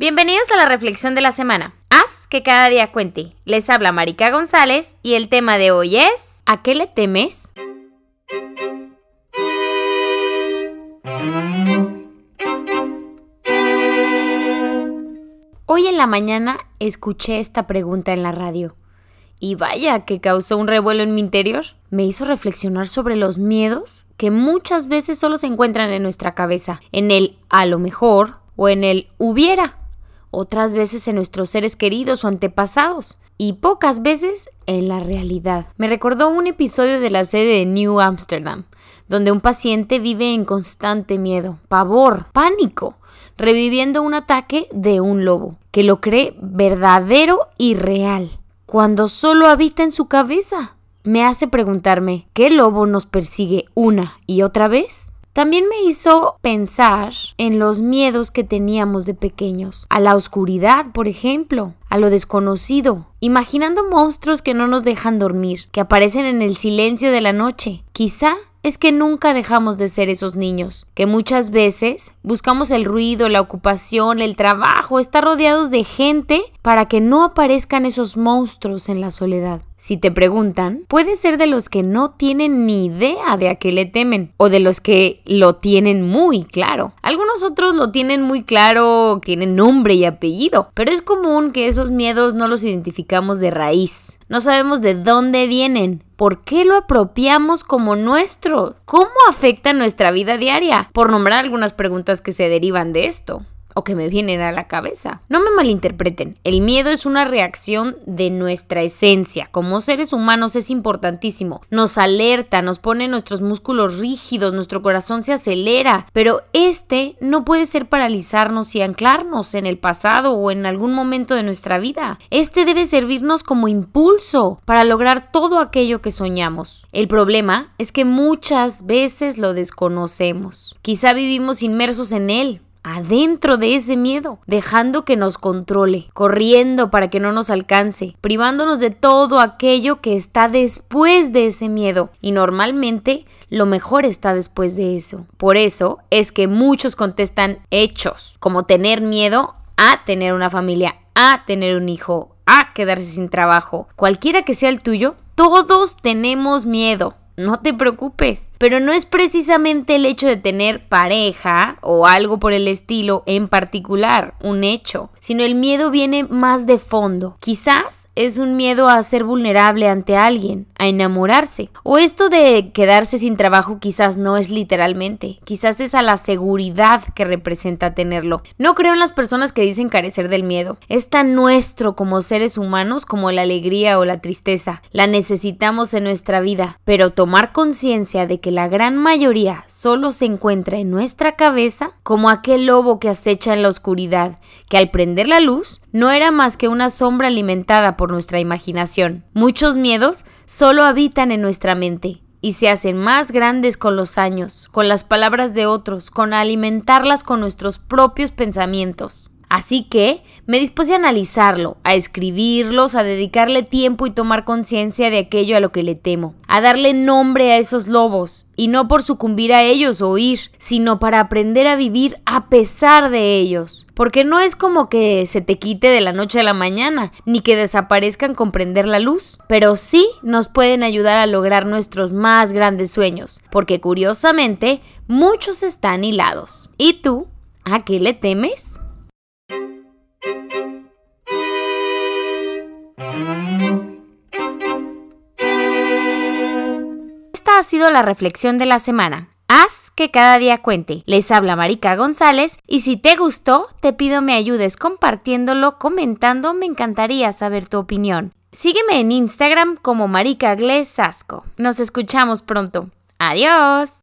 Bienvenidos a la reflexión de la semana. Haz que cada día cuente. Les habla Marica González y el tema de hoy es ¿A qué le temes? Hoy en la mañana escuché esta pregunta en la radio. Y vaya que causó un revuelo en mi interior. Me hizo reflexionar sobre los miedos que muchas veces solo se encuentran en nuestra cabeza, en el a lo mejor o en el hubiera, otras veces en nuestros seres queridos o antepasados y pocas veces en la realidad. Me recordó un episodio de la serie de New Amsterdam, donde un paciente vive en constante miedo, pavor, pánico, reviviendo un ataque de un lobo, que lo cree verdadero y real, cuando solo habita en su cabeza. Me hace preguntarme, ¿qué lobo nos persigue una y otra vez? También me hizo pensar en los miedos que teníamos de pequeños, a la oscuridad, por ejemplo, a lo desconocido, imaginando monstruos que no nos dejan dormir, que aparecen en el silencio de la noche. Quizá es que nunca dejamos de ser esos niños, que muchas veces buscamos el ruido, la ocupación, el trabajo, estar rodeados de gente para que no aparezcan esos monstruos en la soledad. Si te preguntan, puede ser de los que no tienen ni idea de a qué le temen o de los que lo tienen muy claro. Algunos otros lo tienen muy claro, tienen nombre y apellido, pero es común que esos miedos no los identificamos de raíz. No sabemos de dónde vienen, por qué lo apropiamos como nuestro, cómo afecta nuestra vida diaria, por nombrar algunas preguntas que se derivan de esto o que me vienen a la cabeza. No me malinterpreten, el miedo es una reacción de nuestra esencia. Como seres humanos es importantísimo. Nos alerta, nos pone nuestros músculos rígidos, nuestro corazón se acelera, pero este no puede ser paralizarnos y anclarnos en el pasado o en algún momento de nuestra vida. Este debe servirnos como impulso para lograr todo aquello que soñamos. El problema es que muchas veces lo desconocemos. Quizá vivimos inmersos en él, adentro de ese miedo, dejando que nos controle, corriendo para que no nos alcance, privándonos de todo aquello que está después de ese miedo. Y normalmente lo mejor está después de eso. Por eso es que muchos contestan hechos, como tener miedo a tener una familia, a tener un hijo, a quedarse sin trabajo. Cualquiera que sea el tuyo, todos tenemos miedo no te preocupes. Pero no es precisamente el hecho de tener pareja o algo por el estilo en particular, un hecho, sino el miedo viene más de fondo. Quizás es un miedo a ser vulnerable ante alguien, a enamorarse. O esto de quedarse sin trabajo quizás no es literalmente, quizás es a la seguridad que representa tenerlo. No creo en las personas que dicen carecer del miedo. Es tan nuestro como seres humanos como la alegría o la tristeza. La necesitamos en nuestra vida, pero tomar conciencia de que la gran mayoría solo se encuentra en nuestra cabeza, como aquel lobo que acecha en la oscuridad, que al prender la luz no era más que una sombra alimentada por nuestra imaginación. Muchos miedos solo habitan en nuestra mente y se hacen más grandes con los años, con las palabras de otros, con alimentarlas con nuestros propios pensamientos. Así que me dispuse a analizarlo, a escribirlos, a dedicarle tiempo y tomar conciencia de aquello a lo que le temo, a darle nombre a esos lobos, y no por sucumbir a ellos o huir, sino para aprender a vivir a pesar de ellos. Porque no es como que se te quite de la noche a la mañana, ni que desaparezcan con prender la luz, pero sí nos pueden ayudar a lograr nuestros más grandes sueños, porque curiosamente muchos están hilados. ¿Y tú? ¿A qué le temes? Ha sido la reflexión de la semana. Haz que cada día cuente. Les habla Marica González y si te gustó, te pido me ayudes compartiéndolo, comentando, me encantaría saber tu opinión. Sígueme en Instagram como Marica Glesasco. Nos escuchamos pronto. Adiós.